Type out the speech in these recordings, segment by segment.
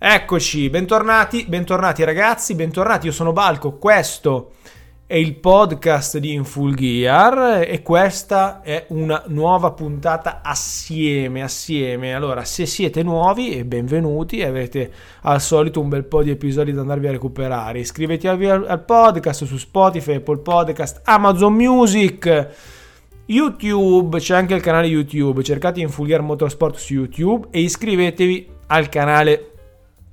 Eccoci, bentornati, bentornati ragazzi, bentornati, io sono Balco, questo è il podcast di In Gear e questa è una nuova puntata assieme, assieme. Allora, se siete nuovi, benvenuti, avete al solito un bel po' di episodi da andarvi a recuperare. Iscrivetevi al, al podcast su Spotify, Apple Podcast, Amazon Music. YouTube, c'è anche il canale YouTube, cercate In Gear Motorsport su YouTube e iscrivetevi al canale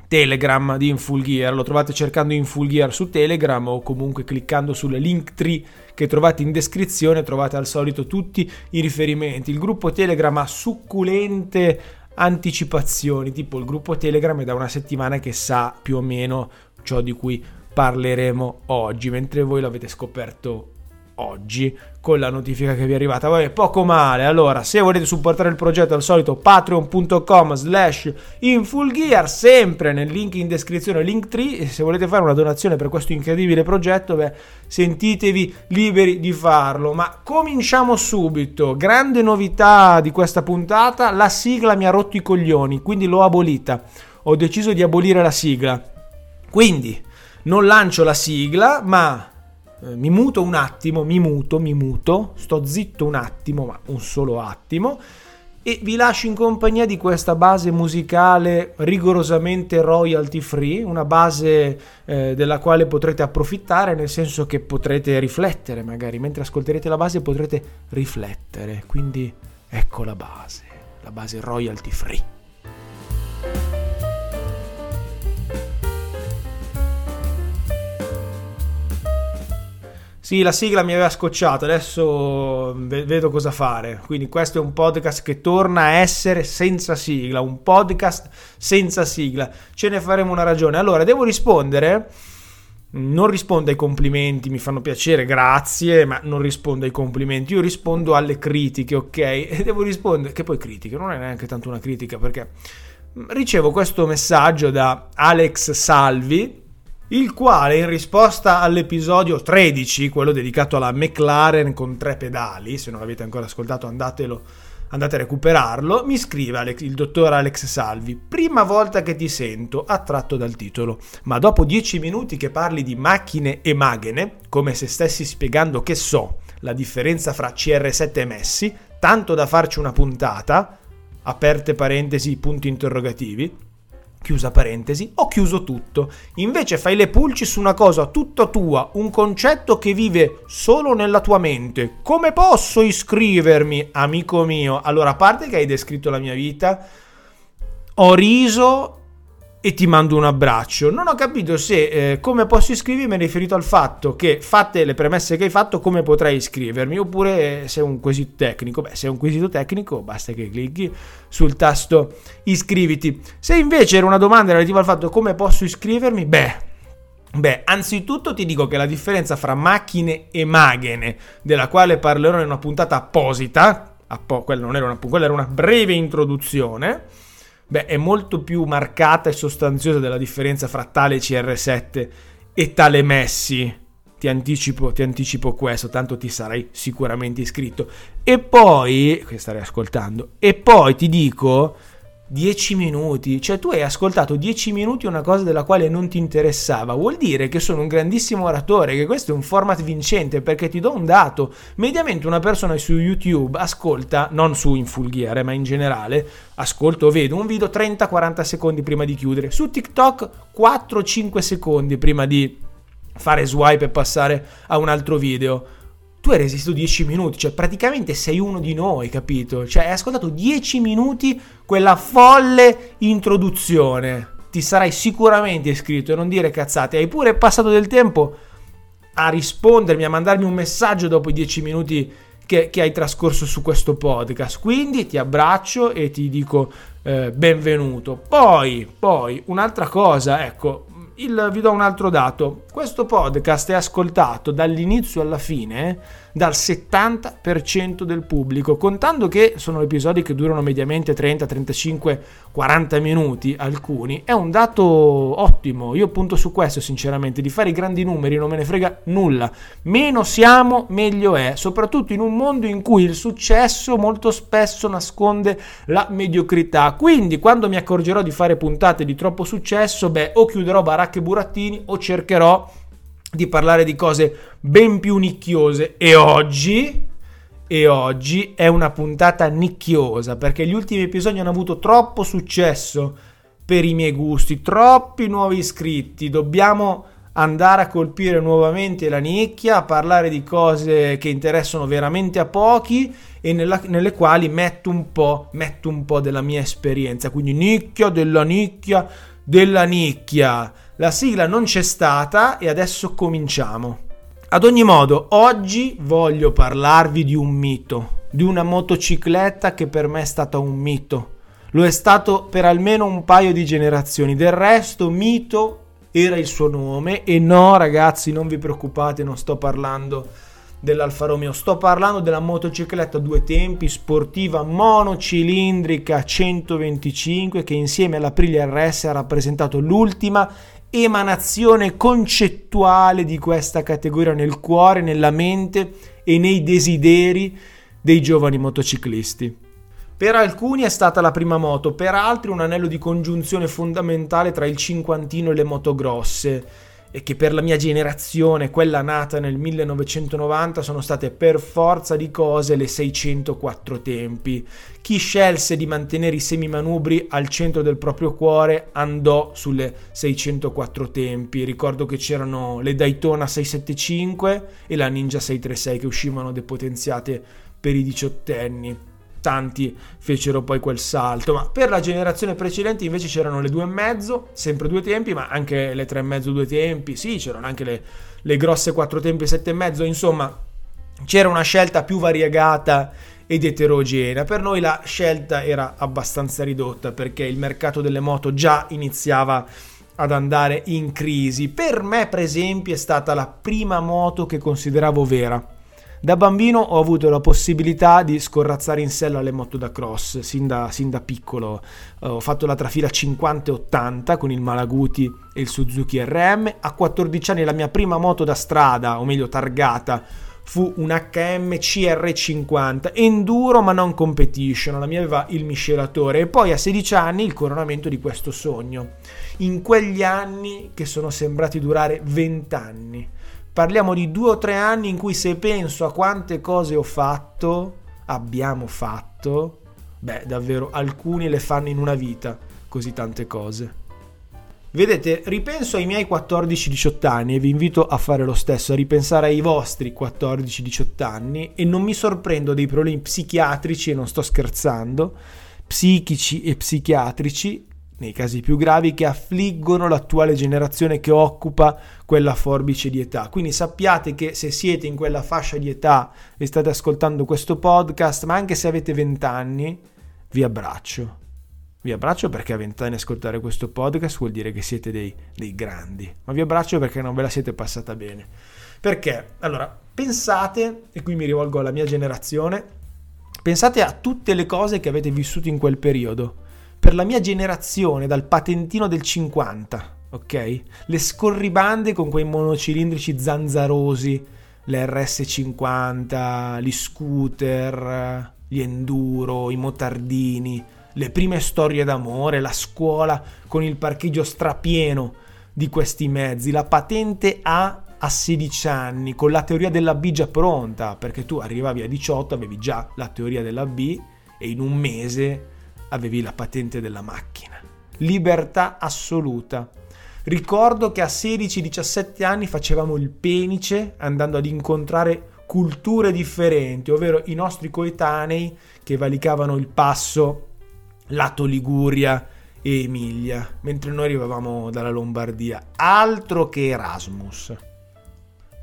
Telegram di Infulgear, lo trovate cercando Infulgear su Telegram o comunque cliccando sul link tree che trovate in descrizione, trovate al solito tutti i riferimenti. Il gruppo Telegram ha succulente anticipazioni, tipo il gruppo Telegram è da una settimana che sa più o meno ciò di cui parleremo oggi, mentre voi l'avete scoperto oggi con la notifica che vi è arrivata. Vabbè, poco male. Allora, se volete supportare il progetto al solito patreon.com slash infulgear, sempre nel link in descrizione, link 3, se volete fare una donazione per questo incredibile progetto, beh, sentitevi liberi di farlo. Ma cominciamo subito. Grande novità di questa puntata, la sigla mi ha rotto i coglioni, quindi l'ho abolita. Ho deciso di abolire la sigla. Quindi, non lancio la sigla, ma eh, mi muto un attimo, mi muto, mi muto, sto zitto un attimo, ma un solo attimo, e vi lascio in compagnia di questa base musicale rigorosamente royalty free, una base eh, della quale potrete approfittare, nel senso che potrete riflettere, magari mentre ascolterete la base potrete riflettere, quindi ecco la base, la base royalty free. Sì, la sigla mi aveva scocciato, adesso vedo cosa fare. Quindi questo è un podcast che torna a essere senza sigla, un podcast senza sigla. Ce ne faremo una ragione. Allora, devo rispondere non rispondo ai complimenti, mi fanno piacere, grazie, ma non rispondo ai complimenti, io rispondo alle critiche, ok? E devo rispondere, che poi critiche, non è neanche tanto una critica, perché ricevo questo messaggio da Alex Salvi, il quale in risposta all'episodio 13, quello dedicato alla McLaren con tre pedali, se non l'avete ancora ascoltato andatelo, andate a recuperarlo, mi scrive il dottor Alex Salvi, prima volta che ti sento, attratto dal titolo, ma dopo dieci minuti che parli di macchine e magene, come se stessi spiegando che so la differenza fra CR7 e Messi, tanto da farci una puntata, aperte parentesi, punti interrogativi, chiusa parentesi, ho chiuso tutto. Invece fai le pulci su una cosa tutta tua, un concetto che vive solo nella tua mente. Come posso iscrivermi, amico mio? Allora, a parte che hai descritto la mia vita, ho riso e ti mando un abbraccio. Non ho capito se eh, come posso iscrivermi riferito al fatto che fatte le premesse che hai fatto come potrei iscrivermi oppure se è un quesito tecnico. Beh, se è un quesito tecnico basta che clicchi sul tasto iscriviti. Se invece era una domanda relativa al fatto come posso iscrivermi, beh, Beh, anzitutto ti dico che la differenza fra macchine e magene, della quale parlerò in una puntata apposita, appo- quella non era una, quella era una breve introduzione, beh, è molto più marcata e sostanziosa della differenza fra tale CR7 e tale Messi. Ti anticipo, ti anticipo questo, tanto ti sarai sicuramente iscritto. E poi, che starei ascoltando, e poi ti dico 10 minuti, cioè tu hai ascoltato 10 minuti una cosa della quale non ti interessava, vuol dire che sono un grandissimo oratore, che questo è un format vincente perché ti do un dato, mediamente una persona su YouTube ascolta, non su Infulghiere ma in generale, ascolto o vedo un video 30-40 secondi prima di chiudere, su TikTok 4-5 secondi prima di fare swipe e passare a un altro video tu hai resistito 10 minuti, cioè praticamente sei uno di noi, capito? Cioè hai ascoltato 10 minuti quella folle introduzione. Ti sarai sicuramente iscritto e non dire cazzate. Hai pure passato del tempo a rispondermi, a mandarmi un messaggio dopo i 10 minuti che, che hai trascorso su questo podcast. Quindi ti abbraccio e ti dico eh, benvenuto. Poi, poi, un'altra cosa, ecco, il, vi do un altro dato. Questo podcast è ascoltato dall'inizio alla fine dal 70% del pubblico, contando che sono episodi che durano mediamente 30, 35, 40 minuti alcuni, è un dato ottimo. Io punto su questo sinceramente, di fare i grandi numeri non me ne frega nulla. Meno siamo, meglio è, soprattutto in un mondo in cui il successo molto spesso nasconde la mediocrità. Quindi quando mi accorgerò di fare puntate di troppo successo, beh, o chiuderò baracche burattini o cercherò di parlare di cose ben più nicchiose. E oggi e oggi è una puntata nicchiosa perché gli ultimi episodi hanno avuto troppo successo per i miei gusti, troppi nuovi iscritti, dobbiamo andare a colpire nuovamente la nicchia, a parlare di cose che interessano veramente a pochi e nella, nelle quali metto un, po', metto un po' della mia esperienza, quindi nicchia della nicchia della nicchia. La sigla non c'è stata e adesso cominciamo. Ad ogni modo, oggi voglio parlarvi di un mito, di una motocicletta che per me è stata un mito. Lo è stato per almeno un paio di generazioni. Del resto, mito era il suo nome e no, ragazzi, non vi preoccupate, non sto parlando dell'Alfa Romeo, sto parlando della motocicletta due tempi sportiva monocilindrica 125 che insieme all'Aprilia RS ha rappresentato l'ultima emanazione concettuale di questa categoria nel cuore, nella mente e nei desideri dei giovani motociclisti. Per alcuni è stata la prima moto, per altri un anello di congiunzione fondamentale tra il cinquantino e le moto grosse e che per la mia generazione, quella nata nel 1990, sono state per forza di cose le 604 tempi. Chi scelse di mantenere i semimanubri al centro del proprio cuore andò sulle 604 tempi. Ricordo che c'erano le Daytona 675 e la Ninja 636 che uscivano depotenziate per i diciottenni tanti fecero poi quel salto, ma per la generazione precedente invece c'erano le due e mezzo, sempre due tempi, ma anche le tre e mezzo due tempi, sì, c'erano anche le, le grosse quattro tempi sette e mezzo, insomma c'era una scelta più variegata ed eterogenea. Per noi la scelta era abbastanza ridotta perché il mercato delle moto già iniziava ad andare in crisi. Per me, per esempio, è stata la prima moto che consideravo vera da bambino ho avuto la possibilità di scorrazzare in sella le moto da cross, sin da, sin da piccolo. Uh, ho fatto la trafila 50 e 80 con il Malaguti e il Suzuki RM. A 14 anni la mia prima moto da strada, o meglio targata, fu un HM CR50 enduro ma non competition, la mia aveva il miscelatore e poi a 16 anni il coronamento di questo sogno. In quegli anni che sono sembrati durare 20 anni. Parliamo di due o tre anni in cui se penso a quante cose ho fatto, abbiamo fatto, beh davvero alcuni le fanno in una vita, così tante cose. Vedete, ripenso ai miei 14-18 anni e vi invito a fare lo stesso, a ripensare ai vostri 14-18 anni e non mi sorprendo dei problemi psichiatrici, e non sto scherzando, psichici e psichiatrici nei casi più gravi, che affliggono l'attuale generazione che occupa quella forbice di età. Quindi sappiate che se siete in quella fascia di età e state ascoltando questo podcast, ma anche se avete 20 anni, vi abbraccio. Vi abbraccio perché a 20 anni ascoltare questo podcast vuol dire che siete dei, dei grandi, ma vi abbraccio perché non ve la siete passata bene. Perché? Allora, pensate, e qui mi rivolgo alla mia generazione, pensate a tutte le cose che avete vissuto in quel periodo per la mia generazione, dal patentino del 50, ok? Le scorribande con quei monocilindrici zanzarosi, le RS50, gli scooter, gli enduro, i motardini, le prime storie d'amore, la scuola con il parcheggio strapieno di questi mezzi, la patente A a 16 anni con la teoria della B già pronta, perché tu arrivavi a 18, avevi già la teoria della B e in un mese avevi la patente della macchina. Libertà assoluta. Ricordo che a 16-17 anni facevamo il penice andando ad incontrare culture differenti, ovvero i nostri coetanei che valicavano il passo lato Liguria e Emilia, mentre noi arrivavamo dalla Lombardia. Altro che Erasmus.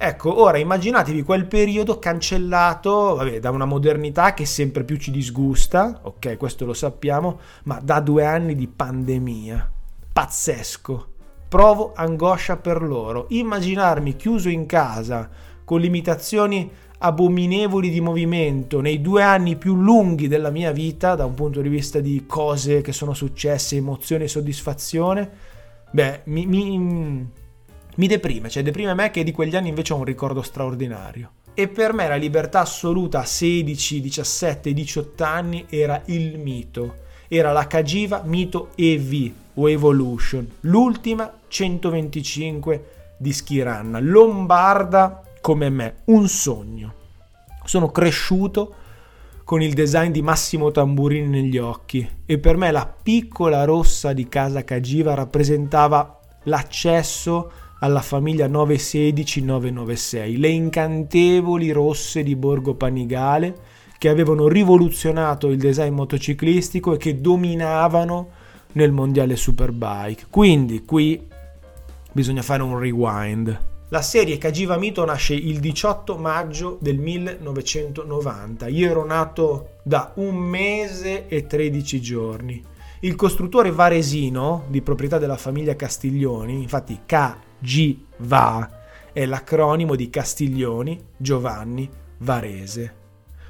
Ecco, ora immaginatevi quel periodo cancellato vabbè, da una modernità che sempre più ci disgusta, ok, questo lo sappiamo, ma da due anni di pandemia. Pazzesco, provo angoscia per loro. Immaginarmi chiuso in casa con limitazioni abominevoli di movimento nei due anni più lunghi della mia vita da un punto di vista di cose che sono successe, emozione e soddisfazione, beh, mi, mi, mi deprime, cioè deprime me che di quegli anni invece ho un ricordo straordinario. E per me la libertà assoluta a 16, 17, 18 anni era il mito. Era la Cagiva Mito EV o Evolution, l'ultima 125 di Schiranna, lombarda come me, un sogno. Sono cresciuto con il design di Massimo Tamburini negli occhi e per me la piccola rossa di casa Cagiva rappresentava l'accesso alla famiglia 916-996, le incantevoli rosse di Borgo Panigale che avevano rivoluzionato il design motociclistico e che dominavano nel mondiale Superbike. Quindi qui bisogna fare un rewind. La serie Cagiva Mito nasce il 18 maggio del 1990. Io ero nato da un mese e 13 giorni. Il costruttore varesino, di proprietà della famiglia Castiglioni, infatti KGVA, è l'acronimo di Castiglioni Giovanni Varese.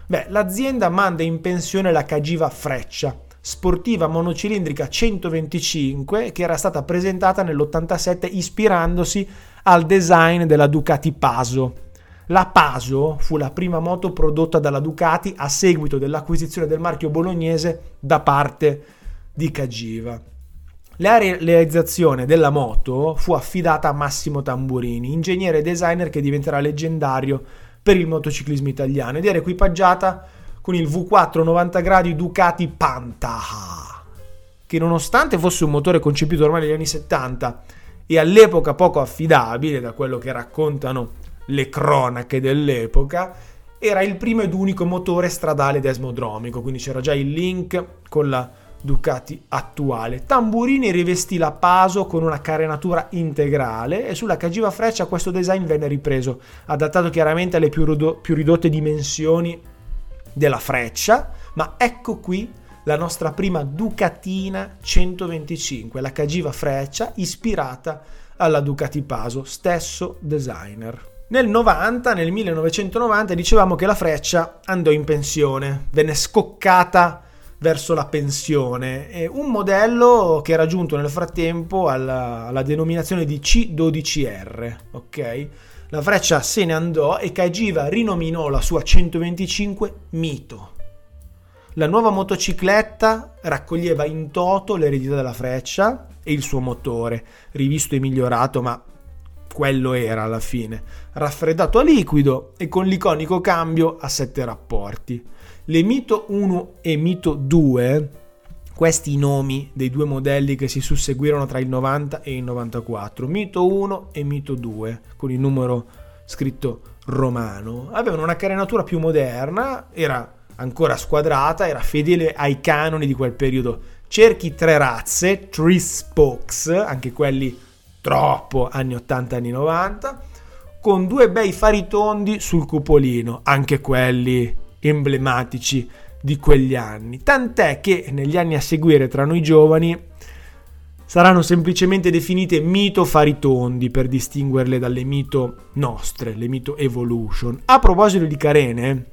Beh, l'azienda manda in pensione la Cagiva Freccia, sportiva monocilindrica 125 che era stata presentata nell'87 ispirandosi al design della Ducati Paso. La Paso fu la prima moto prodotta dalla Ducati a seguito dell'acquisizione del marchio bolognese da parte di Cagiva. La realizzazione della moto fu affidata a Massimo Tamburini, ingegnere e designer che diventerà leggendario per il motociclismo italiano ed era equipaggiata con il V4 90 gradi Ducati Panta, che nonostante fosse un motore concepito ormai negli anni 70 e all'epoca poco affidabile da quello che raccontano le cronache dell'epoca, era il primo ed unico motore stradale desmodromico, quindi c'era già il link con la Ducati attuale. Tamburini rivestì la Paso con una carenatura integrale e sulla Cagiva Freccia questo design venne ripreso, adattato chiaramente alle più, ridotte dimensioni della Freccia, ma ecco qui la nostra prima Ducatina 125, la Cagiva Freccia ispirata alla Ducati Paso, stesso designer. Nel 90, nel 1990, dicevamo che la Freccia andò in pensione, venne scoccata verso la pensione. È un modello che era giunto nel frattempo alla, alla denominazione di C12R, ok? La Freccia se ne andò e Cagiva rinominò la sua 125 Mito. La nuova motocicletta raccoglieva in toto l'eredità della freccia e il suo motore, rivisto e migliorato, ma quello era alla fine, raffreddato a liquido e con l'iconico cambio a sette rapporti. Le Mito 1 e Mito 2, questi i nomi dei due modelli che si susseguirono tra il 90 e il 94, Mito 1 e Mito 2, con il numero scritto romano, avevano una carenatura più moderna, era ancora squadrata, era fedele ai canoni di quel periodo. Cerchi tre razze, three spokes, anche quelli troppo anni 80 anni 90, con due bei fari tondi sul cupolino, anche quelli emblematici di quegli anni. Tant'è che negli anni a seguire tra noi giovani saranno semplicemente definite mito fari tondi per distinguerle dalle mito nostre, le mito evolution. A proposito di carene,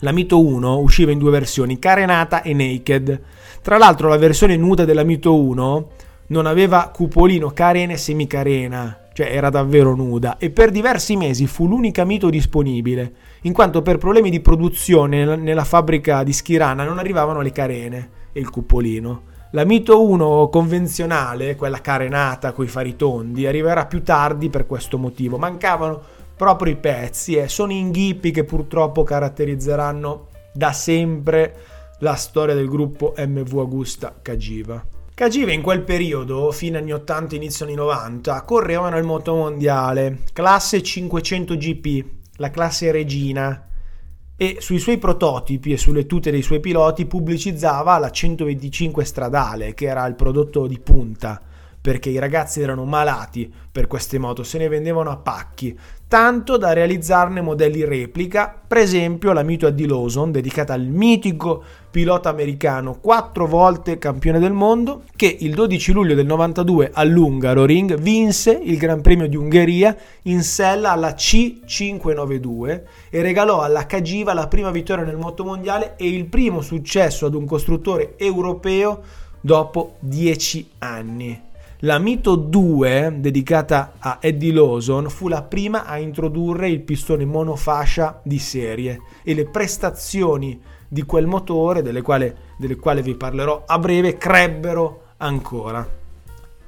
la Mito 1 usciva in due versioni, carenata e naked. Tra l'altro la versione nuda della Mito 1 non aveva cupolino, carene e semicarena, cioè era davvero nuda, e per diversi mesi fu l'unica Mito disponibile, in quanto per problemi di produzione nella fabbrica di Schirana non arrivavano le carene e il cupolino. La Mito 1 convenzionale, quella carenata coi fari tondi, arriverà più tardi per questo motivo. Mancavano proprio i pezzi e sono inghippi che purtroppo caratterizzeranno da sempre la storia del gruppo MV Augusta Cagiva. Cagiva in quel periodo, fine anni 80, inizio anni 90, correvano il motomondiale, classe 500 GP, la classe regina, e sui suoi prototipi e sulle tute dei suoi piloti pubblicizzava la 125 stradale, che era il prodotto di punta perché i ragazzi erano malati per queste moto, se ne vendevano a pacchi, tanto da realizzarne modelli replica, per esempio la Mito di Lawson, dedicata al mitico pilota americano, quattro volte campione del mondo, che il 12 luglio del 92 all'Ungaroring vinse il Gran Premio di Ungheria in sella alla C592 e regalò alla Cagiva la prima vittoria nel motomondiale e il primo successo ad un costruttore europeo dopo dieci anni. La Mito 2, dedicata a Eddie Lawson, fu la prima a introdurre il pistone monofascia di serie e le prestazioni di quel motore, delle quali, delle quali vi parlerò a breve, crebbero ancora.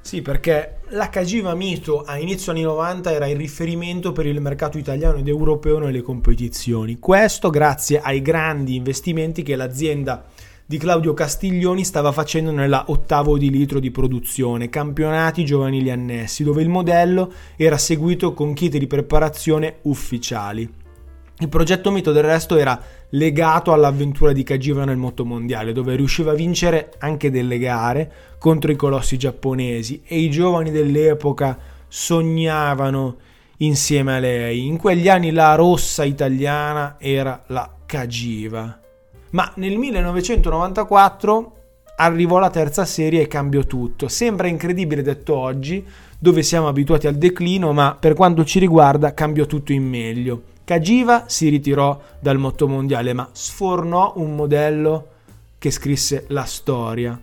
Sì, perché la Cagiva Mito a inizio anni 90 era il riferimento per il mercato italiano ed europeo nelle competizioni. Questo grazie ai grandi investimenti che l'azienda di Claudio Castiglioni stava facendo nella ottavo di litro di produzione, campionati giovanili annessi, dove il modello era seguito con kit di preparazione ufficiali. Il progetto Mito del resto era legato all'avventura di Kajiva nel motomondiale, dove riusciva a vincere anche delle gare contro i colossi giapponesi e i giovani dell'epoca sognavano insieme a lei. In quegli anni la rossa italiana era la Kajiva. Ma nel 1994 arrivò la terza serie e cambiò tutto. Sembra incredibile detto oggi, dove siamo abituati al declino, ma per quanto ci riguarda cambiò tutto in meglio. Kajiva si ritirò dal motto mondiale, ma sfornò un modello che scrisse la storia.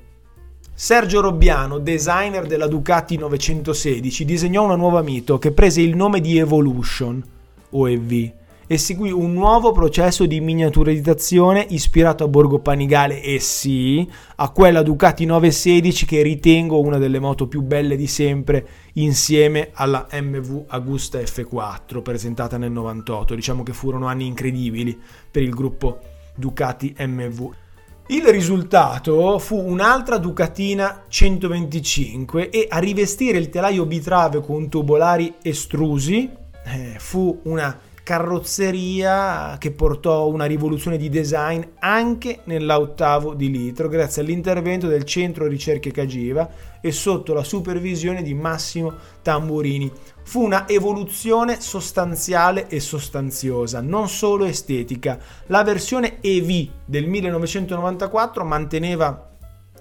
Sergio Robbiano, designer della Ducati 916, disegnò una nuova mito che prese il nome di Evolution o EV e seguì un nuovo processo di miniaturizzazione ispirato a Borgo Panigale e sì, a quella Ducati 916 che ritengo una delle moto più belle di sempre insieme alla MV Agusta F4 presentata nel 98. Diciamo che furono anni incredibili per il gruppo Ducati MV. Il risultato fu un'altra Ducatina 125 e a rivestire il telaio bitrave con tubolari estrusi eh, fu una carrozzeria che portò una rivoluzione di design anche nell'ottavo di litro grazie all'intervento del centro ricerche Cagiva e sotto la supervisione di Massimo Tamburini. Fu una evoluzione sostanziale e sostanziosa, non solo estetica. La versione EV del 1994 manteneva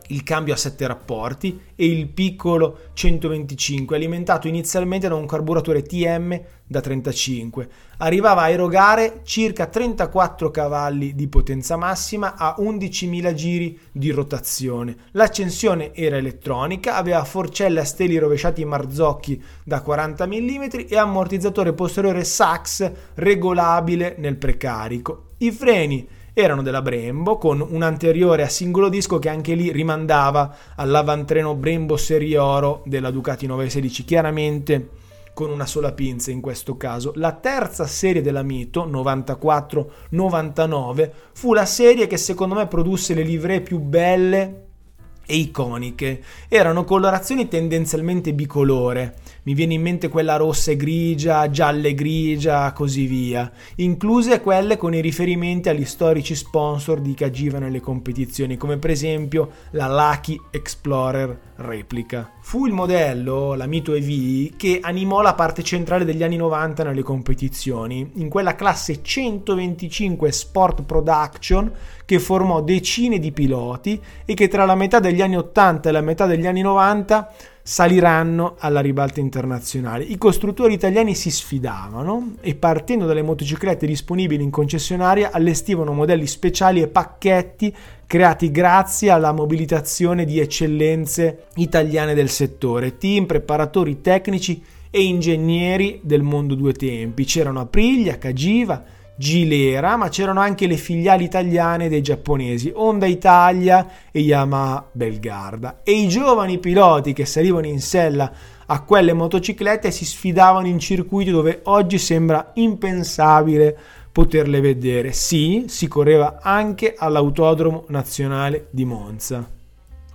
il cambio a 7 rapporti e il piccolo 125, alimentato inizialmente da un carburatore TM da 35. Arrivava a erogare circa 34 cavalli di potenza massima a 11.000 giri di rotazione. L'accensione era elettronica, aveva forcelle a steli rovesciati marzocchi da 40 mm e ammortizzatore posteriore Sax regolabile nel precarico. I freni erano della Brembo con un anteriore a singolo disco che anche lì rimandava all'avantreno Brembo Serie Oro della Ducati 916 chiaramente con una sola pinza in questo caso. La terza serie della Mito, 94-99, fu la serie che secondo me produsse le livree più belle e iconiche. Erano colorazioni tendenzialmente bicolore. Mi viene in mente quella rossa e grigia, gialla e grigia, così via, incluse quelle con i riferimenti agli storici sponsor di che agivano nelle competizioni, come per esempio la Lucky Explorer replica. Fu il modello, la Mito EV, che animò la parte centrale degli anni 90 nelle competizioni, in quella classe 125 Sport Production che formò decine di piloti e che tra la metà degli anni 80 e la metà degli anni 90 saliranno alla ribalta internazionale. I costruttori italiani si sfidavano e partendo dalle motociclette disponibili in concessionaria allestivano modelli speciali e pacchetti creati grazie alla mobilitazione di eccellenze italiane del settore, team, preparatori tecnici e ingegneri del mondo due tempi. C'erano Aprilia, Cagiva, Gilera, ma c'erano anche le filiali italiane dei giapponesi, Honda Italia e Yamaha Belgarda. E i giovani piloti che salivano in sella a quelle motociclette si sfidavano in circuiti dove oggi sembra impensabile poterle vedere. Sì, si correva anche all'Autodromo Nazionale di Monza.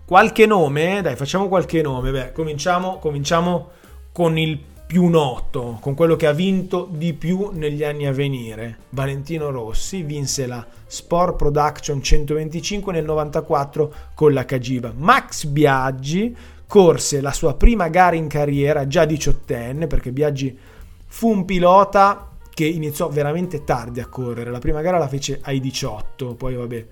Qualche nome? Dai, facciamo qualche nome. Beh, cominciamo, cominciamo con il più noto, con quello che ha vinto di più negli anni a venire. Valentino Rossi vinse la Sport Production 125 nel 94 con la Cagiva. Max Biaggi corse la sua prima gara in carriera già diciottenne, perché Biaggi fu un pilota che iniziò veramente tardi a correre. La prima gara la fece ai 18, poi vabbè,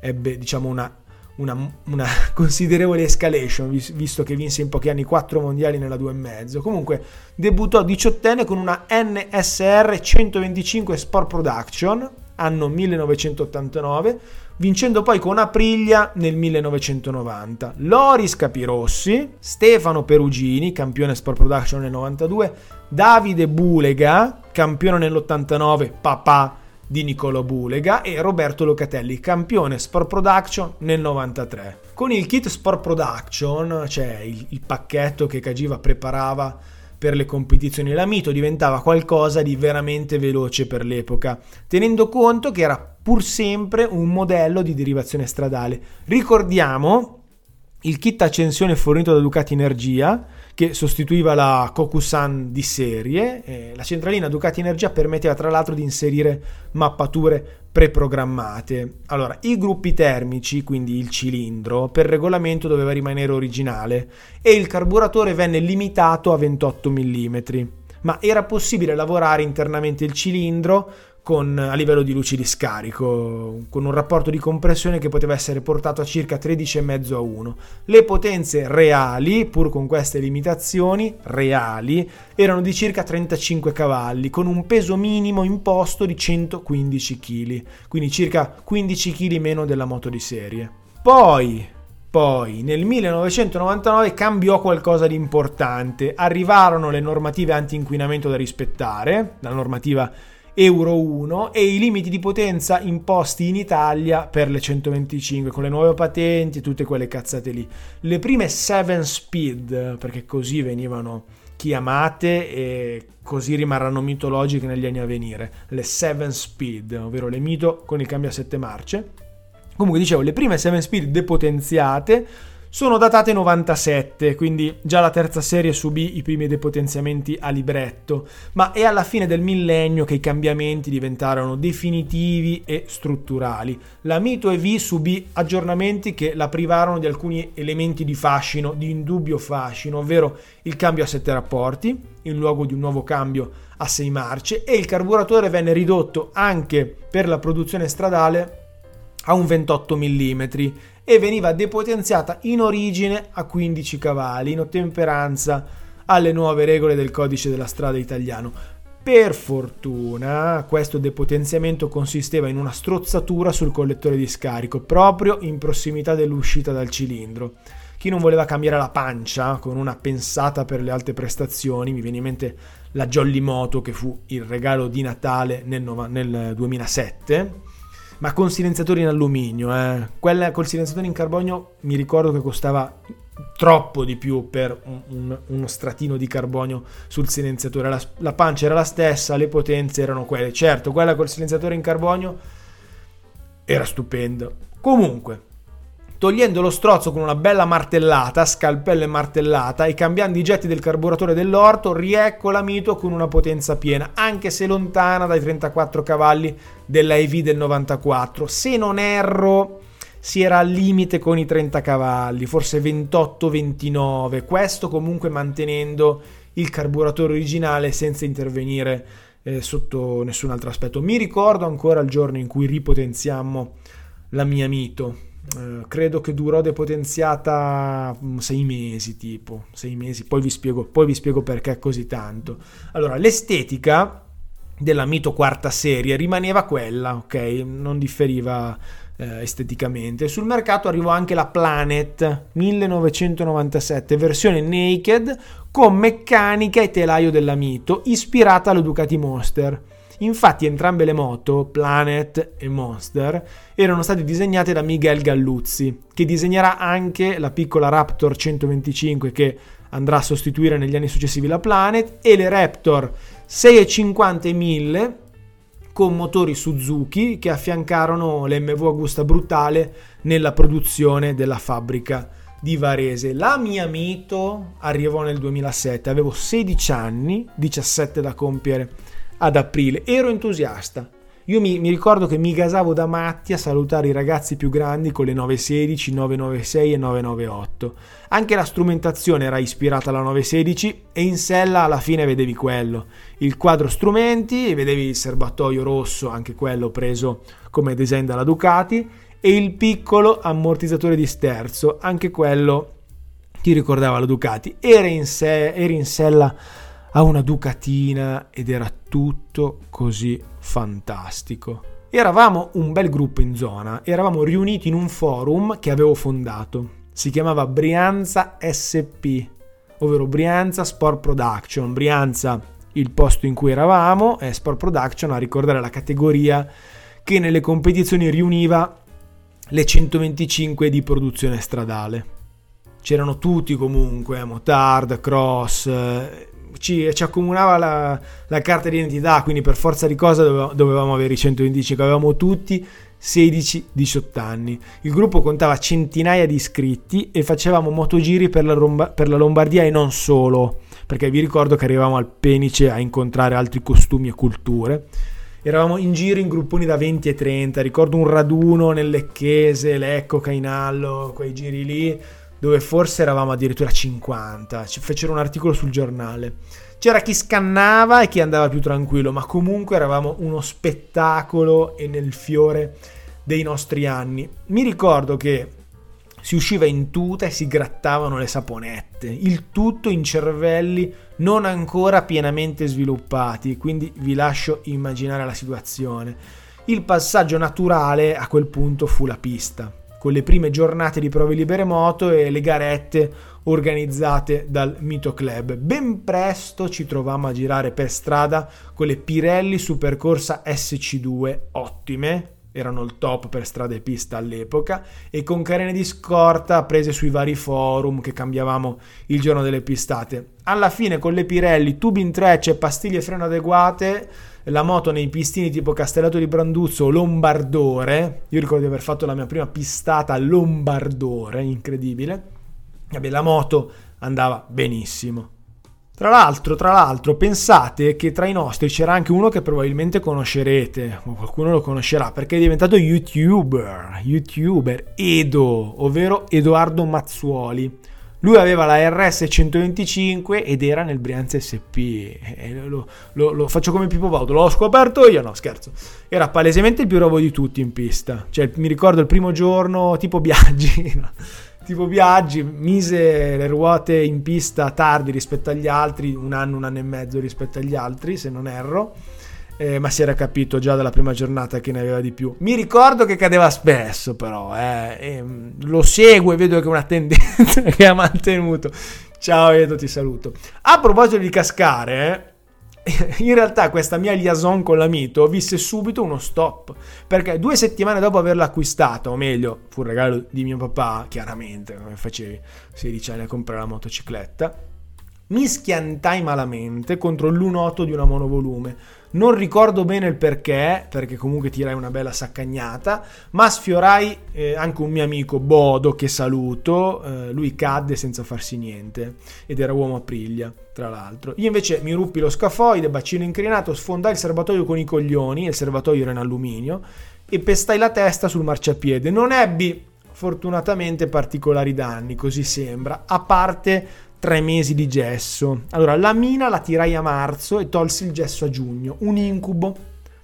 ebbe diciamo una, una, una considerevole escalation, visto che vinse in pochi anni 4 mondiali nella 2,5. Comunque debuttò diciottenne con una NSR 125 Sport Production, anno 1989, vincendo poi con Aprilia nel 1990. Loris Capirossi, Stefano Perugini, campione Sport Production nel 92, Davide Bulega, campione nell'89, papà di Nicolo Bulega e Roberto Locatelli, campione Sport Production nel 93. Con il kit Sport Production, cioè il, il pacchetto che Cagiva preparava per le competizioni, la Mito diventava qualcosa di veramente veloce per l'epoca, tenendo conto che era pur sempre un modello di derivazione stradale. Ricordiamo il kit accensione fornito da Ducati Energia, che sostituiva la Kokusan di serie. Eh, la centralina Ducati Energia permetteva tra l'altro di inserire mappature preprogrammate. Allora, i gruppi termici, quindi il cilindro, per regolamento doveva rimanere originale e il carburatore venne limitato a 28 mm. Ma era possibile lavorare internamente il cilindro con, a livello di luci di scarico, con un rapporto di compressione che poteva essere portato a circa 13,5 a 1. Le potenze reali, pur con queste limitazioni, reali, erano di circa 35 cavalli, con un peso minimo imposto di 115 kg, quindi circa 15 kg meno della moto di serie. Poi, poi nel 1999 cambiò qualcosa di importante, arrivarono le normative anti-inquinamento da rispettare, la normativa Euro 1 e i limiti di potenza imposti in Italia per le 125 con le nuove patenti e tutte quelle cazzate lì. Le prime 7 speed, perché così venivano chiamate e così rimarranno mitologiche negli anni a venire, le 7 speed, ovvero le mito con il cambio a 7 marce. Comunque dicevo, le prime 7 speed depotenziate sono datate 97, quindi già la terza serie subì i primi depotenziamenti a libretto, ma è alla fine del millennio che i cambiamenti diventarono definitivi e strutturali. La Mito EV subì aggiornamenti che la privarono di alcuni elementi di fascino, di indubbio fascino, ovvero il cambio a sette rapporti, in luogo di un nuovo cambio a 6 marce, e il carburatore venne ridotto anche per la produzione stradale a un 28 mm e veniva depotenziata in origine a 15 cavalli in ottemperanza alle nuove regole del codice della strada italiano. Per fortuna questo depotenziamento consisteva in una strozzatura sul collettore di scarico proprio in prossimità dell'uscita dal cilindro. Chi non voleva cambiare la pancia con una pensata per le alte prestazioni, mi viene in mente la Jolly Moto che fu il regalo di Natale nel, nel 2007, ma con silenziatori in alluminio. Eh. Quella col silenziatore in carbonio mi ricordo che costava troppo di più per un, un, uno stratino di carbonio sul silenziatore. La, la, pancia era la stessa, le potenze erano quelle. Certo, quella col silenziatore in carbonio era stupendo. Comunque, togliendo lo strozzo con una bella martellata, scalpello e martellata, e cambiando i getti del carburatore dell'orto, riecco la Mito con una potenza piena, anche se lontana dai 34 cavalli della EV del 94. Se non erro, si era al limite con i 30 cavalli, forse 28-29, questo comunque mantenendo il carburatore originale senza intervenire eh, sotto nessun altro aspetto. Mi ricordo ancora il giorno in cui ripotenziammo la mia Mito eh, credo che durò depotenziata mm, sei mesi tipo, sei mesi, poi vi spiego, poi vi spiego perché così tanto. Allora, l'estetica della Mito quarta serie rimaneva quella, ok? Non differiva eh, esteticamente. Sul mercato arrivò anche la Planet 1997, versione naked con meccanica e telaio della Mito, ispirata allo Ducati Monster Infatti entrambe le moto, Planet e Monster, erano state disegnate da Miguel Galluzzi, che disegnerà anche la piccola Raptor 125 che andrà a sostituire negli anni successivi la Planet e le Raptor 650 e 1000 con motori Suzuki che affiancarono l'MV Augusta Brutale nella produzione della fabbrica di Varese. La mia Mito arrivò nel 2007, avevo 16 anni, 17 da compiere ad aprile. Ero entusiasta. io mi, mi, ricordo che mi gasavo da matti a salutare i ragazzi più grandi con le 916, 996 e 998. Anche la strumentazione era ispirata alla 916 e in sella alla fine vedevi quello. Il quadro strumenti, vedevi il serbatoio rosso, anche quello preso come design dalla Ducati, e il piccolo ammortizzatore di sterzo, anche quello ti ricordava la Ducati. Era in, se, era in sella a una Ducatina ed era tutto così fantastico. Eravamo un bel gruppo in zona, eravamo riuniti in un forum che avevo fondato. Si chiamava Brianza SP, ovvero Brianza Sport Production. Brianza il posto in cui eravamo e Sport Production a ricordare la categoria che nelle competizioni riuniva le 125 di produzione stradale. C'erano tutti comunque, motard, cross, eh, ci, ci accomunava la, la, carta d'identità, quindi per forza di cosa dovevamo, dovevamo avere i 125, avevamo tutti 16-18 anni. Il gruppo contava centinaia di iscritti e facevamo motogiri per la, Romba- per la Lombardia e non solo, perché vi ricordo che arrivavamo al Penice a incontrare altri costumi e culture. Eravamo in giro in grupponi da 20 e 30, ricordo un raduno nel Lecchese, Lecco, Cainallo, quei giri lì dove forse eravamo addirittura 50, ci fecero un articolo sul giornale. C'era chi scannava e chi andava più tranquillo, ma comunque eravamo uno spettacolo e nel fiore dei nostri anni. Mi ricordo che si usciva in tuta e si grattavano le saponette, il tutto in cervelli non ancora pienamente sviluppati, quindi vi lascio immaginare la situazione. Il passaggio naturale a quel punto fu la pista con le prime giornate di prove libere moto e le garette organizzate dal Mito Club. Ben presto ci trovammo a girare per strada con le Pirelli Supercorsa SC2 ottime, erano il top per strada e pista all'epoca, e con carene di scorta prese sui vari forum che cambiavamo il giorno delle pistate. Alla fine con le Pirelli, tubi in trecce e pastiglie freno adeguate la moto nei pistini tipo Castellato di Branduzzo Lombardore. Io ricordo di aver fatto la mia prima pistata Lombardore, incredibile. Vabbè, la moto andava benissimo. Tra l'altro, tra l'altro, pensate che tra i nostri c'era anche uno che probabilmente conoscerete, o qualcuno lo conoscerà, perché è diventato youtuber, youtuber, Edo, ovvero Edoardo Mazzuoli. Lui aveva la RS 125 ed era nel Brianza SP. Eh, lo, lo, lo, faccio come Pippo Baudo, l'ho scoperto io, no scherzo. Era palesemente il più robo di tutti in pista. Cioè, mi ricordo il primo giorno, tipo Biaggi, no? tipo Biaggi, mise le ruote in pista tardi rispetto agli altri, un anno, un anno e mezzo rispetto agli altri, se non erro eh, ma si era capito già dalla prima giornata che ne aveva di più. Mi ricordo che cadeva spesso, però eh, ehm, lo seguo e vedo che è una tendenza che ha mantenuto. Ciao Edo, ti saluto. A proposito di cascare, eh, in realtà questa mia liaison con la Mito visse subito uno stop perché due settimane dopo averla acquistata o meglio fu un regalo di mio papà chiaramente come facevi 16 anni a comprare la motocicletta mi schiantai malamente contro l'1.8 di una monovolume non ricordo bene il perché, perché comunque tirai una bella saccagnata, ma sfiorai eh, anche un mio amico Bodo che saluto, eh, lui cadde senza farsi niente ed era uomo a priglia, tra l'altro. Io invece mi ruppi lo scafoide, bacino inclinato, sfondai il serbatoio con i coglioni, il serbatoio era in alluminio, e pestai la testa sul marciapiede. Non ebbi fortunatamente particolari danni, così sembra, a parte tre mesi di gesso. Allora, la mina la tirai a marzo e tolsi il gesso a giugno. Un incubo.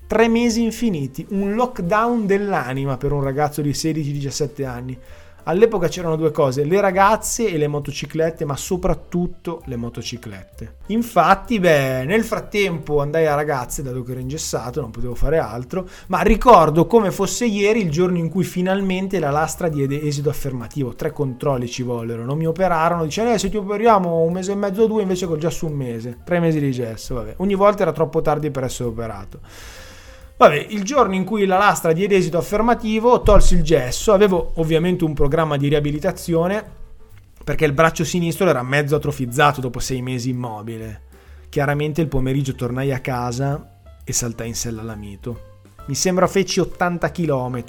Tre mesi infiniti. Un lockdown dell'anima per un ragazzo di 16-17 anni. All'epoca c'erano due cose, le ragazze e le motociclette, ma soprattutto le motociclette. Infatti, beh, nel frattempo andai a ragazze, dato che ero ingessato, non potevo fare altro, ma ricordo come fosse ieri il giorno in cui finalmente la lastra diede esito affermativo. Tre controlli ci vollero, non mi operarono, dicevano eh, se ti operiamo un mese e mezzo o due, invece che ho già su un mese. Tre mesi di gesso, vabbè. Ogni volta era troppo tardi per essere operato. Vabbè, il giorno in cui la lastra diede esito affermativo, tolsi il gesso, avevo ovviamente un programma di riabilitazione perché il braccio sinistro era mezzo atrofizzato dopo sei mesi immobile. Chiaramente il pomeriggio tornai a casa e saltai in sella all'amito. Mi sembra feci 80 km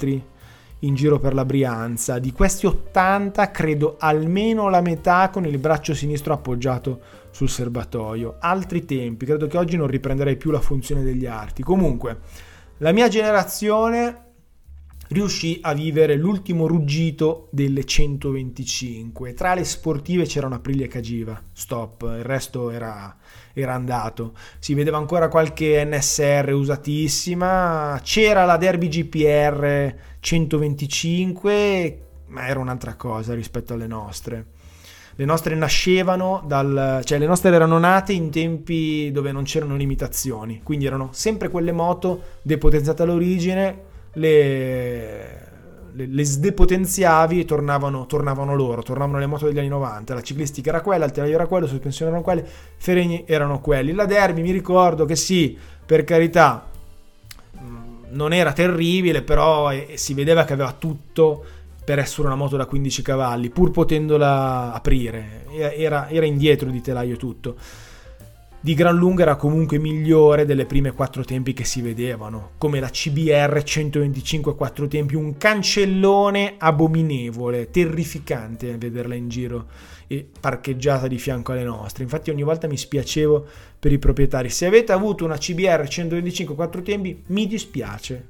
in giro per la Brianza. Di questi 80 credo almeno la metà con il braccio sinistro appoggiato sul serbatoio. Altri tempi, credo che oggi non riprenderei più la funzione degli arti. Comunque, La mia generazione riuscì a vivere l'ultimo ruggito delle 125. Tra le sportive c'era una Aprilia Cagiva, stop, il resto era, era, andato. Si vedeva ancora qualche NSR usatissima, c'era la Derby GPR 125, ma era un'altra cosa rispetto alle nostre. Le nostre nascevano dal, cioè le nostre erano nate in tempi dove non c'erano limitazioni, quindi erano sempre quelle moto depotenziate all'origine le, le, sdepotenziavi e tornavano, tornavano, loro, tornavano le moto degli anni 90. La ciclistica era quella, il telaio era quello, le sospensioni erano quelle, Feregni erano quelli. La Derby mi ricordo che sì, per carità, mm, non era terribile, però eh, si vedeva che aveva tutto per essere una moto da 15 cavalli, pur potendola aprire. Era, era indietro di telaio tutto di gran lunga era comunque migliore delle prime quattro tempi che si vedevano, come la CBR 125 quattro tempi, un cancellone abominevole, terrificante vederla in giro e parcheggiata di fianco alle nostre. Infatti ogni volta mi spiacevo per i proprietari. Se avete avuto una CBR 125 quattro tempi, mi dispiace.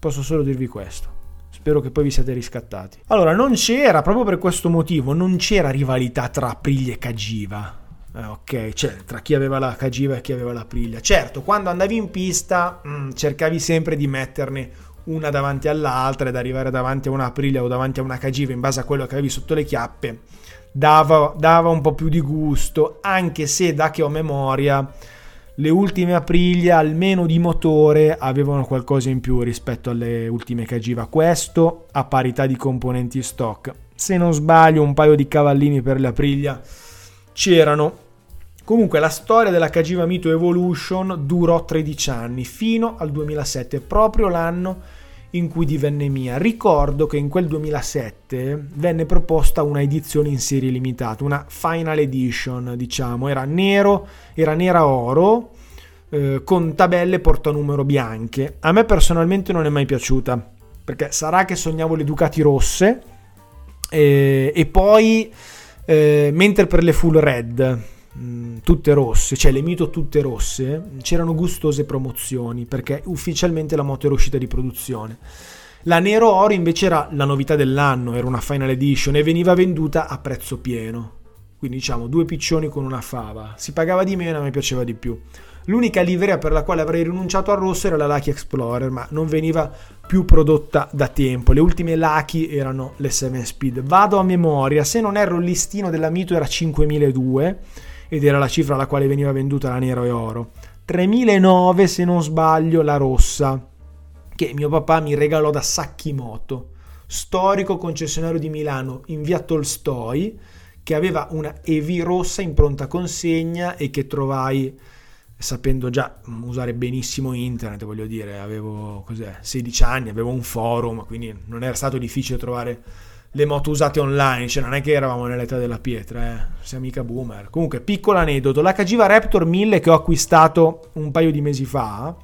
Posso solo dirvi questo. Spero che poi vi siate riscattati. Allora, non c'era, proprio per questo motivo, non c'era rivalità tra Aprilia e Cagiva eh, ok, cioè tra chi aveva la Cagiva e chi aveva la Priglia. Certo, quando andavi in pista mh, mm, cercavi sempre di metterne una davanti all'altra ed arrivare davanti a una Aprilia o davanti a una Cagiva in base a quello che avevi sotto le chiappe dava, dava un po' più di gusto, anche se da che ho memoria le ultime Aprilia almeno di motore avevano qualcosa in più rispetto alle ultime Cagiva. Questo a parità di componenti stock. Se non sbaglio un paio di cavallini per le Aprilia c'erano. Comunque la storia della Kajima Mito Evolution durò 13 anni, fino al 2007, proprio l'anno in cui divenne mia. Ricordo che in quel 2007 venne proposta una edizione in serie limitata, una final edition, diciamo, era nero, era nera oro, eh, con tabelle portanumero bianche. A me personalmente non è mai piaciuta, perché sarà che sognavo le Ducati rosse e, e poi eh, mentre per le full red, mm, tutte rosse, cioè le mito tutte rosse, c'erano gustose promozioni perché ufficialmente la moto era uscita di produzione. La Nero Oro invece era la novità dell'anno, era una final edition e veniva venduta a prezzo pieno. Quindi diciamo due piccioni con una fava. Si pagava di meno, a me piaceva di più. L'unica livrea per la quale avrei rinunciato al rosso era la Lucky Explorer, ma non veniva più prodotta da tempo. Le ultime Lucky erano le 7 Speed. Vado a memoria, se non erro il listino della Mito era 5002 ed era la cifra alla quale veniva venduta la nero e oro. 3009 se non sbaglio la rossa che mio papà mi regalò da Sacchimoto, storico concessionario di Milano in via Tolstoi che aveva una EV rossa in pronta consegna e che trovai sapendo già usare benissimo internet, voglio dire, avevo cos'è, 16 anni, avevo un forum, quindi non era stato difficile trovare le moto usate online, cioè non è che eravamo nell'età della pietra, eh. siamo mica boomer. Comunque, piccolo aneddoto, la Cagiva Raptor 1000 che ho acquistato un paio di mesi fa,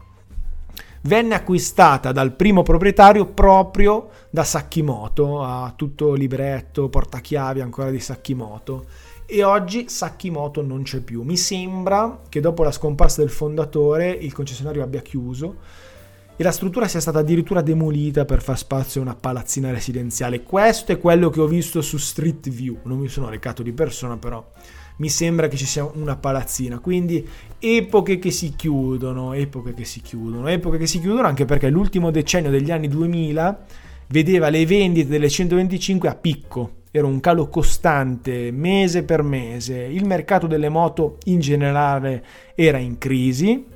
venne acquistata dal primo proprietario proprio da Sacchimoto, ha tutto libretto, portachiavi ancora di Sacchimoto e oggi Sakimoto non c'è più. Mi sembra che dopo la scomparsa del fondatore il concessionario abbia chiuso e la struttura sia stata addirittura demolita per far spazio a una palazzina residenziale. Questo è quello che ho visto su Street View, non mi sono recato di persona però mi sembra che ci sia una palazzina, quindi epoche che si chiudono, epoche che si chiudono, epoche che si chiudono anche perché l'ultimo decennio degli anni 2000 vedeva le vendite delle 125 a picco, era un calo costante mese per mese, il mercato delle moto in generale era in crisi,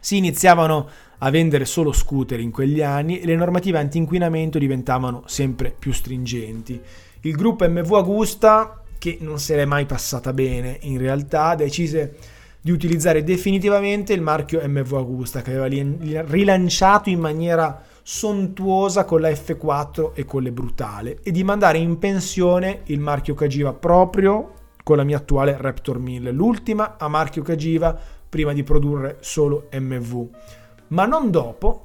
si iniziavano a vendere solo scooter in quegli anni e le normative anti-inquinamento diventavano sempre più stringenti. Il gruppo MV Agusta, che non se l'è mai passata bene in realtà, decise di utilizzare definitivamente il marchio MV Agusta che aveva rilanciato in maniera sontuosa con la F4 e con le brutale e di mandare in pensione il marchio Cagiva proprio con la mia attuale Raptor 1000, l'ultima a marchio Cagiva prima di produrre solo MV, ma non dopo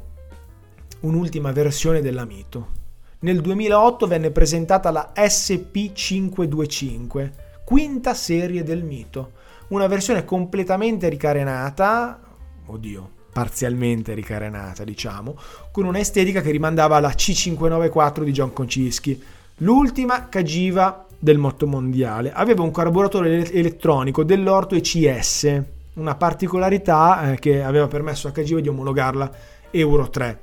un'ultima versione della Mito. Nel 2008 venne presentata la SP525, quinta serie del Mito, una versione completamente ricarenata, oddio, parzialmente ricarenata, diciamo, con un'estetica che rimandava alla C594 di John Kocinski, l'ultima Cagiva del motto mondiale. Aveva un carburatore elettronico dell'Orto ECS, una particolarità eh, che aveva permesso a Cagiva di omologarla Euro 3.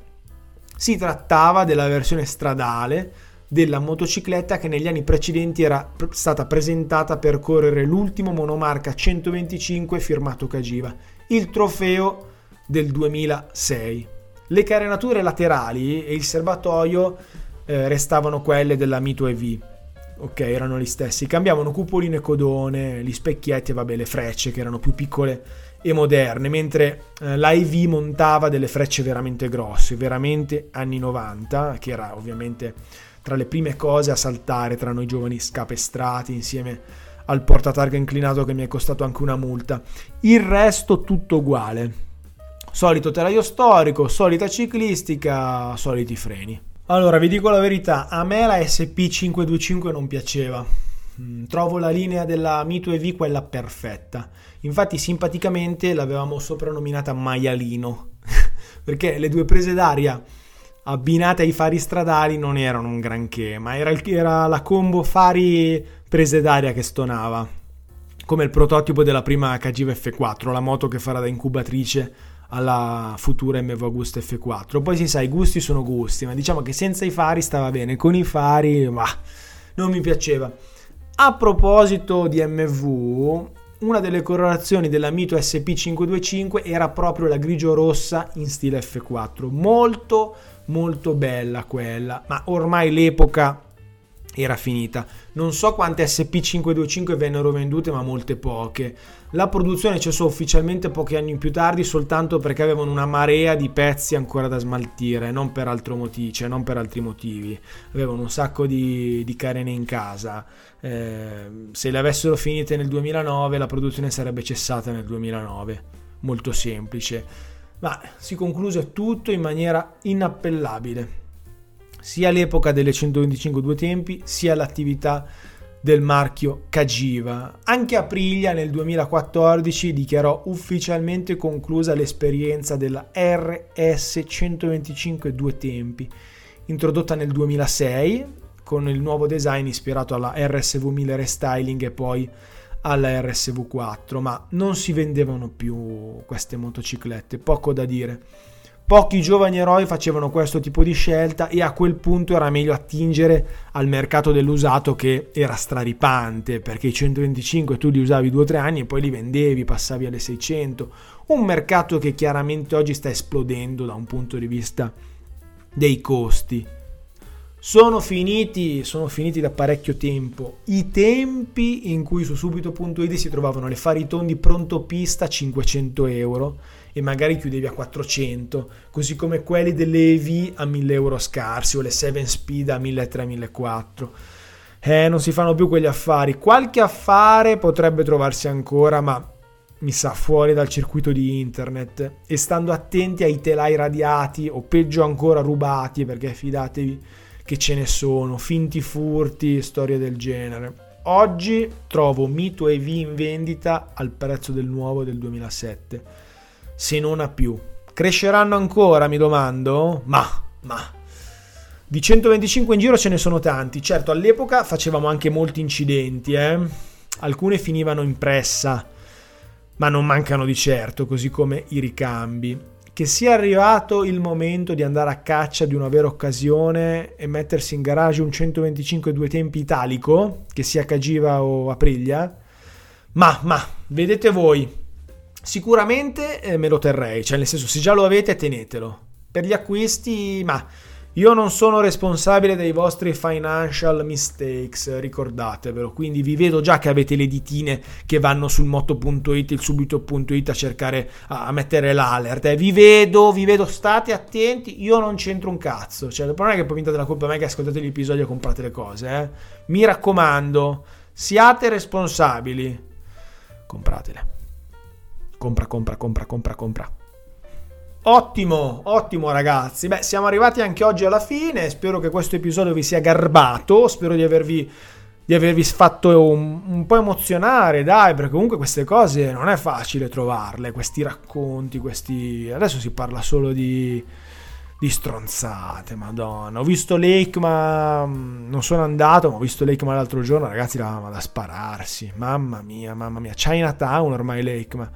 Si trattava della versione stradale della motocicletta che negli anni precedenti era stata presentata per correre l'ultimo monomarca 125 firmato Cagiva, il trofeo del 2006. Le carenature laterali e il serbatoio eh, restavano quelle della Mito EV. Ok, erano gli stessi. Cambiavano cupolino e codone, gli specchietti e vabbè, le frecce che erano più piccole e moderne, mentre eh, l'IV montava delle frecce veramente grosse, veramente anni 90, che era ovviamente tra le prime cose a saltare tra noi giovani scapestrati insieme al portatarga inclinato che mi è costato anche una multa. Il resto tutto uguale. Solito telaio storico, solita ciclistica, soliti freni. Allora, vi dico la verità, a me la SP525 non piaceva. Mm, trovo la linea della Mito EV quella perfetta. Infatti, simpaticamente l'avevamo soprannominata maialino, perché le due prese d'aria abbinate ai fari stradali non erano un granché, ma era, era la combo fari prese d'aria che stonava. Come il prototipo della prima KGV F4, la moto che farà da incubatrice alla futura MV Agusta F4. Poi si sa, i gusti sono gusti, ma diciamo che senza i fari stava bene, con i fari, ma non mi piaceva. A proposito di MV, una delle colorazioni della Mito SP525 era proprio la grigio-rossa in stile F4, molto molto bella quella, ma ormai l'epoca era finita. Non so quante SP525 vennero vendute, ma molte poche. La produzione cessò ufficialmente pochi anni più tardi soltanto perché avevano una marea di pezzi ancora da smaltire, non per, altro motivo, cioè non per altri motivi. Avevano un sacco di, di carene in casa. Eh, se le avessero finite nel 2009, la produzione sarebbe cessata nel 2009. Molto semplice. Ma si concluse tutto in maniera inappellabile sia l'epoca delle 125 due tempi, sia l'attività del marchio Cagiva. Anche Aprilia nel 2014 dichiarò ufficialmente conclusa l'esperienza della RS 125 due tempi, introdotta nel 2006 con il nuovo design ispirato alla RSV 1000 Restyling e poi alla RSV 4, ma non si vendevano più queste motociclette, poco da dire. Pochi giovani eroi facevano questo tipo di scelta e a quel punto era meglio attingere al mercato dell'usato che era straripante perché i 125 tu li usavi 2-3 anni e poi li vendevi, passavi alle 600. Un mercato che chiaramente oggi sta esplodendo da un punto di vista dei costi. Sono finiti, sono finiti da parecchio tempo i tempi in cui su subito.it si trovavano le faritondi pronto pista a 500 euro e magari chiudevi a 400, così come quelli delle EV a 1000 euro scarsi o le 7 Speed a 1300-1400. Eh, non si fanno più quegli affari. Qualche affare potrebbe trovarsi ancora, ma mi sa fuori dal circuito di internet e stando attenti ai telai radiati o peggio ancora rubati, perché fidatevi che ce ne sono, finti furti, storie del genere. Oggi trovo Mito EV in vendita al prezzo del nuovo del 2007 se non a più. Cresceranno ancora, mi domando? Ma, ma. Di 125 in giro ce ne sono tanti. Certo, all'epoca facevamo anche molti incidenti, eh? Alcune finivano in pressa, ma non mancano di certo, così come i ricambi. Che sia arrivato il momento di andare a caccia di una vera occasione e mettersi in garage un 125 due tempi italico, che sia Cagiva o Aprilia? Ma, ma, vedete voi, Sicuramente eh, me lo terrei, cioè nel senso se già lo avete tenetelo. Per gli acquisti, ma io non sono responsabile dei vostri financial mistakes, ricordatevelo. Quindi vi vedo già che avete le ditine che vanno sul moto.it, il subito.it a cercare, a mettere l'alert. Eh. Vi vedo, vi vedo, state attenti. Io non c'entro un cazzo. Cioè, non è che poi mi date la colpa a me che ascoltate l'episodio e comprate le cose. Eh. Mi raccomando, siate responsabili. Compratele. Compra, compra, compra, compra, compra. Ottimo, ottimo ragazzi. Beh, siamo arrivati anche oggi alla fine. Spero che questo episodio vi sia garbato. Spero di avervi di avervi fatto un, un, po' emozionare, dai, perché comunque queste cose non è facile trovarle, questi racconti, questi... Adesso si parla solo di, di stronzate, madonna. Ho visto Lake, ma mm, non sono andato, ma ho visto Lake ma l'altro giorno, ragazzi, eravamo da spararsi. Mamma mia, mamma mia. Chinatown ormai Lake, ma...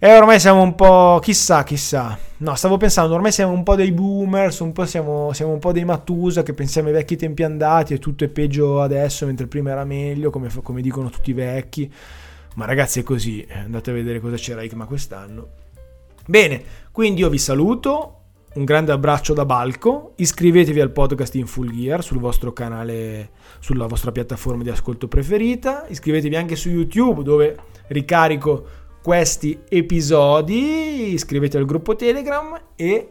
E ormai siamo un po'. chissà, chissà. No, stavo pensando, ormai siamo un po' dei boomers, un po' siamo, siamo, un po' dei Matusa che pensiamo ai vecchi tempi andati e tutto è peggio adesso, mentre prima era meglio, come, come dicono tutti i vecchi. Ma ragazzi, è così. Eh, andate a vedere cosa c'era ICMA quest'anno. Bene, quindi io vi saluto. Un grande abbraccio da Balco. Iscrivetevi al podcast in Full Gear sul vostro canale, sulla vostra piattaforma di ascolto preferita. Iscrivetevi anche su YouTube dove ricarico questi episodi, iscrivetevi al gruppo Telegram e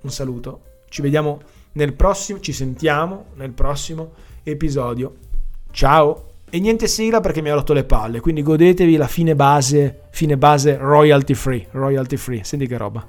un saluto. Ci vediamo nel prossimo, ci sentiamo nel prossimo episodio. Ciao! E niente sigla perché mi ha rotto le palle, quindi godetevi la fine base, fine base royalty free, royalty free. Senti che roba.